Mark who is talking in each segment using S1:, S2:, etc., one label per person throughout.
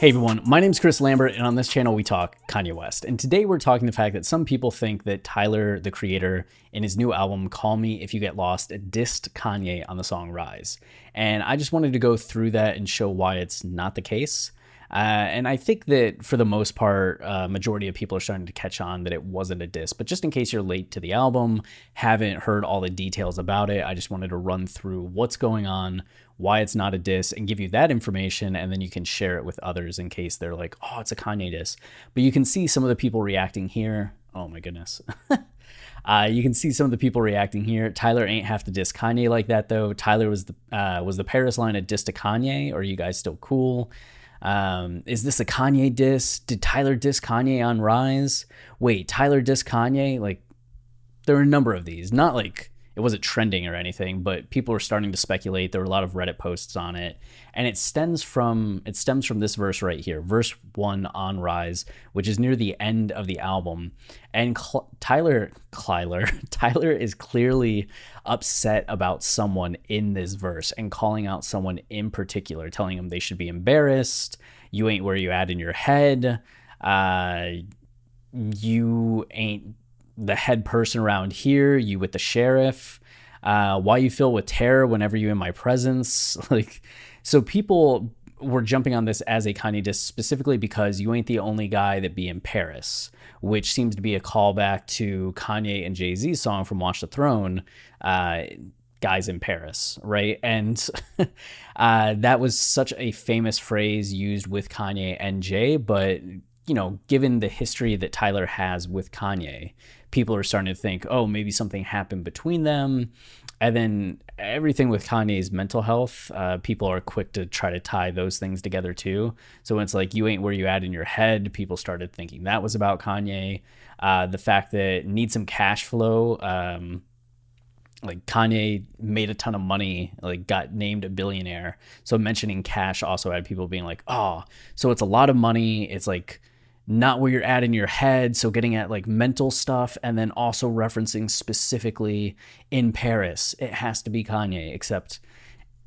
S1: Hey everyone, my name is Chris Lambert, and on this channel we talk Kanye West. And today we're talking the fact that some people think that Tyler, the creator, in his new album Call Me If You Get Lost, dissed Kanye on the song Rise. And I just wanted to go through that and show why it's not the case. Uh, and I think that for the most part, uh, majority of people are starting to catch on that it wasn't a diss. But just in case you're late to the album, haven't heard all the details about it, I just wanted to run through what's going on, why it's not a diss and give you that information and then you can share it with others in case they're like oh it's a kanye diss but you can see some of the people reacting here. Oh my goodness. Uh, you can see some of the people reacting here. Tyler ain't have to diss kanye like that though. Tyler was the uh, was the paris line a diss to kanye? Or are you guys still cool um, is this a kanye diss? Did tyler diss kanye on rise? Wait tyler diss kanye? Like there are a number of these. Not like it wasn't trending or anything, but people were starting to speculate. There were a lot of Reddit posts on it, and it stems from it stems from this verse right here, verse one on Rise, which is near the end of the album. And Cl- Tyler Tyler Tyler is clearly upset about someone in this verse and calling out someone in particular, telling them they should be embarrassed. You ain't where you at in your head. Uh, you ain't the head person around here, you with the sheriff, uh, why you feel with terror whenever you in my presence. Like, so people were jumping on this as a Kanye diss specifically because you ain't the only guy that be in Paris, which seems to be a callback to Kanye and Jay Z's song from Watch the Throne. Uh, guys in Paris, right? And uh, that was such a famous phrase used with Kanye and Jay, but you know, given the history that Tyler has with Kanye, people are starting to think, oh, maybe something happened between them. And then everything with Kanye's mental health, uh, people are quick to try to tie those things together too. So when it's like you ain't where you at in your head, people started thinking that was about Kanye. Uh, the fact that need some cash flow, um, like Kanye made a ton of money, like got named a billionaire. So mentioning cash also had people being like, oh, so it's a lot of money. It's like not where you're at in your head. So getting at like mental stuff and then also referencing specifically in Paris. It has to be Kanye, except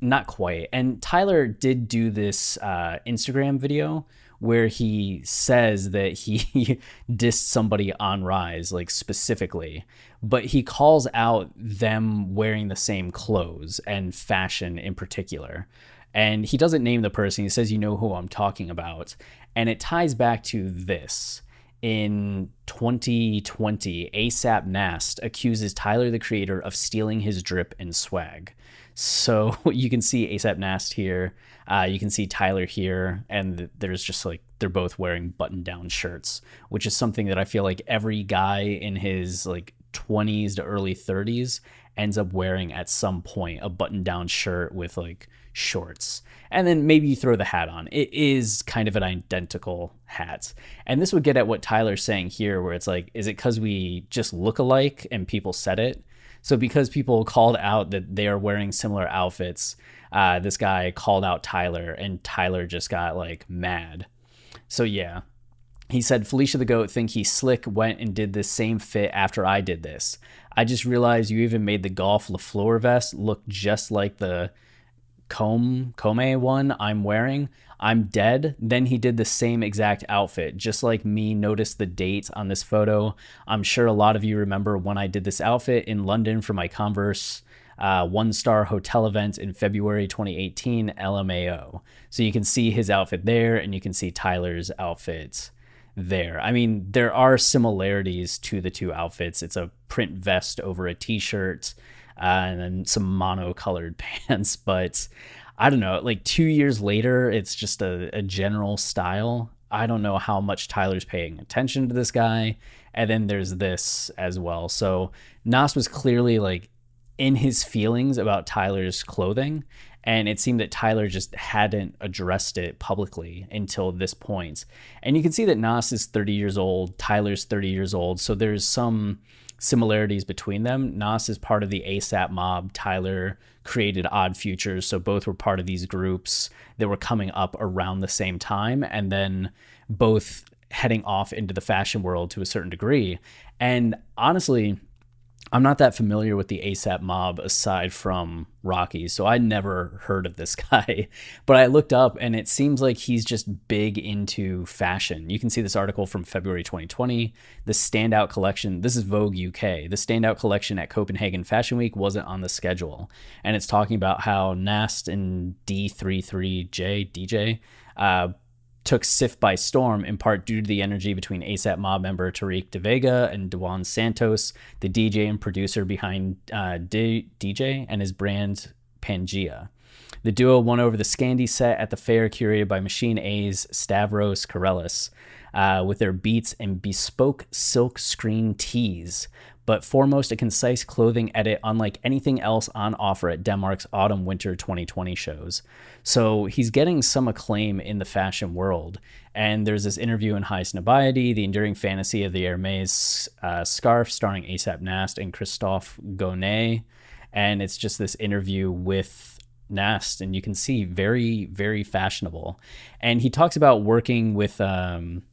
S1: not quite. And Tyler did do this uh, Instagram video where he says that he dissed somebody on Rise, like specifically, but he calls out them wearing the same clothes and fashion in particular. And he doesn't name the person. He says, You know who I'm talking about. And it ties back to this. In 2020, ASAP Nast accuses Tyler the Creator of stealing his drip and swag. So you can see ASAP Nast here. Uh, you can see Tyler here, and there's just like they're both wearing button-down shirts, which is something that I feel like every guy in his like 20s to early 30s ends up wearing at some point a button-down shirt with like shorts. And then maybe you throw the hat on. It is kind of an identical hat. And this would get at what Tyler's saying here, where it's like, is it because we just look alike and people said it? So because people called out that they are wearing similar outfits, uh, this guy called out Tyler, and Tyler just got like mad. So yeah, he said Felicia the Goat think he's slick went and did this same fit after I did this. I just realized you even made the golf le FLEUR vest look just like the comb Come one I'm wearing. I'm dead. Then he did the same exact outfit, just like me. Notice the date on this photo. I'm sure a lot of you remember when I did this outfit in London for my Converse uh, one star hotel event in February 2018, LMAO. So you can see his outfit there, and you can see Tyler's outfit there. I mean, there are similarities to the two outfits. It's a print vest over a t shirt Uh, and then some mono colored pants. But I don't know, like two years later, it's just a, a general style. I don't know how much Tyler's paying attention to this guy. And then there's this as well. So Nas was clearly like in his feelings about Tyler's clothing. And it seemed that Tyler just hadn't addressed it publicly until this point. And you can see that Nas is 30 years old, Tyler's 30 years old. So there's some similarities between them. Nas is part of the ASAP mob. Tyler created Odd Futures. So both were part of these groups that were coming up around the same time. And then both heading off into the fashion world to a certain degree. And honestly, I'm not that familiar with the ASAP mob aside from Rocky, so I never heard of this guy. But I looked up and it seems like he's just big into fashion. You can see this article from February 2020. The standout collection, this is Vogue UK, the standout collection at Copenhagen Fashion Week wasn't on the schedule. And it's talking about how Nast and D33J, DJ, uh, took CIFF by storm in part due to the energy between ASAP Mob member Tariq De Vega and Dewan Santos, the DJ and producer behind uh, D- DJ and his brand Pangea. The duo won over the Scandi set at the fair curated by Machine A's Stavros Karelis uh, with their beats and bespoke silk screen tees but foremost, a concise clothing edit unlike anything else on offer at Denmark's autumn winter 2020 shows. So he's getting some acclaim in the fashion world. And there's this interview in Highsnobiety, the enduring fantasy of the Hermes uh, scarf, starring ASAP Nast and Christophe Gonet. And it's just this interview with Nast, and you can see very, very fashionable. And he talks about working with um,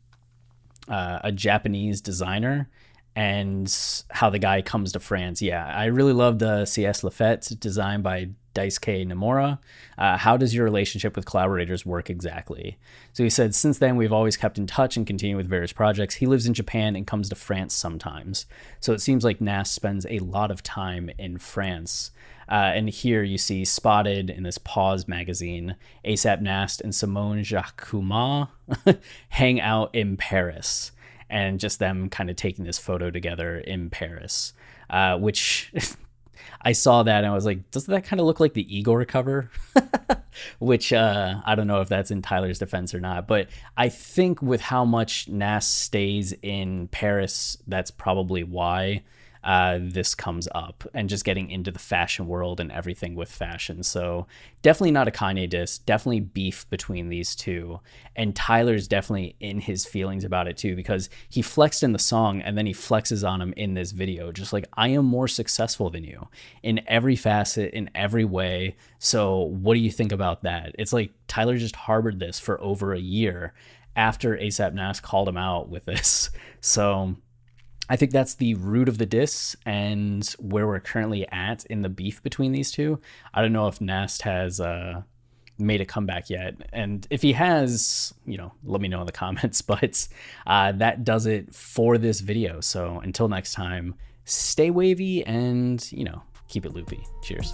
S1: uh, a Japanese designer and how the guy comes to France. Yeah, I really love the CS Lafette designed by Daisuke Nomura. Uh, how does your relationship with collaborators work exactly? So he said, since then, we've always kept in touch and continue with various projects. He lives in Japan and comes to France sometimes. So it seems like Nas spends a lot of time in France. Uh, and here you see spotted in this Pause magazine, ASAP Nast and Simone Jacquemin hang out in Paris and just them kind of taking this photo together in Paris, uh, which I saw that and I was like, doesn't that kind of look like the Igor cover? which uh, I don't know if that's in Tyler's defense or not, but I think with how much Nas stays in Paris, that's probably why uh, this comes up and just getting into the fashion world and everything with fashion. So definitely not a Kanye diss, definitely beef between these two. And Tyler's definitely in his feelings about it too, because he flexed in the song and then he flexes on him in this video, just like, I am more successful than you in every facet, in every way. So what do you think about that? It's like Tyler just harbored this for over a year after ASAP Nas called him out with this. So I think that's the root of the diss and where we're currently at in the beef between these two. I don't know if Nast has uh, made a comeback yet. And if he has, you know, let me know in the comments. But uh, that does it for this video. So until next time, stay wavy and, you know, keep it loopy. Cheers.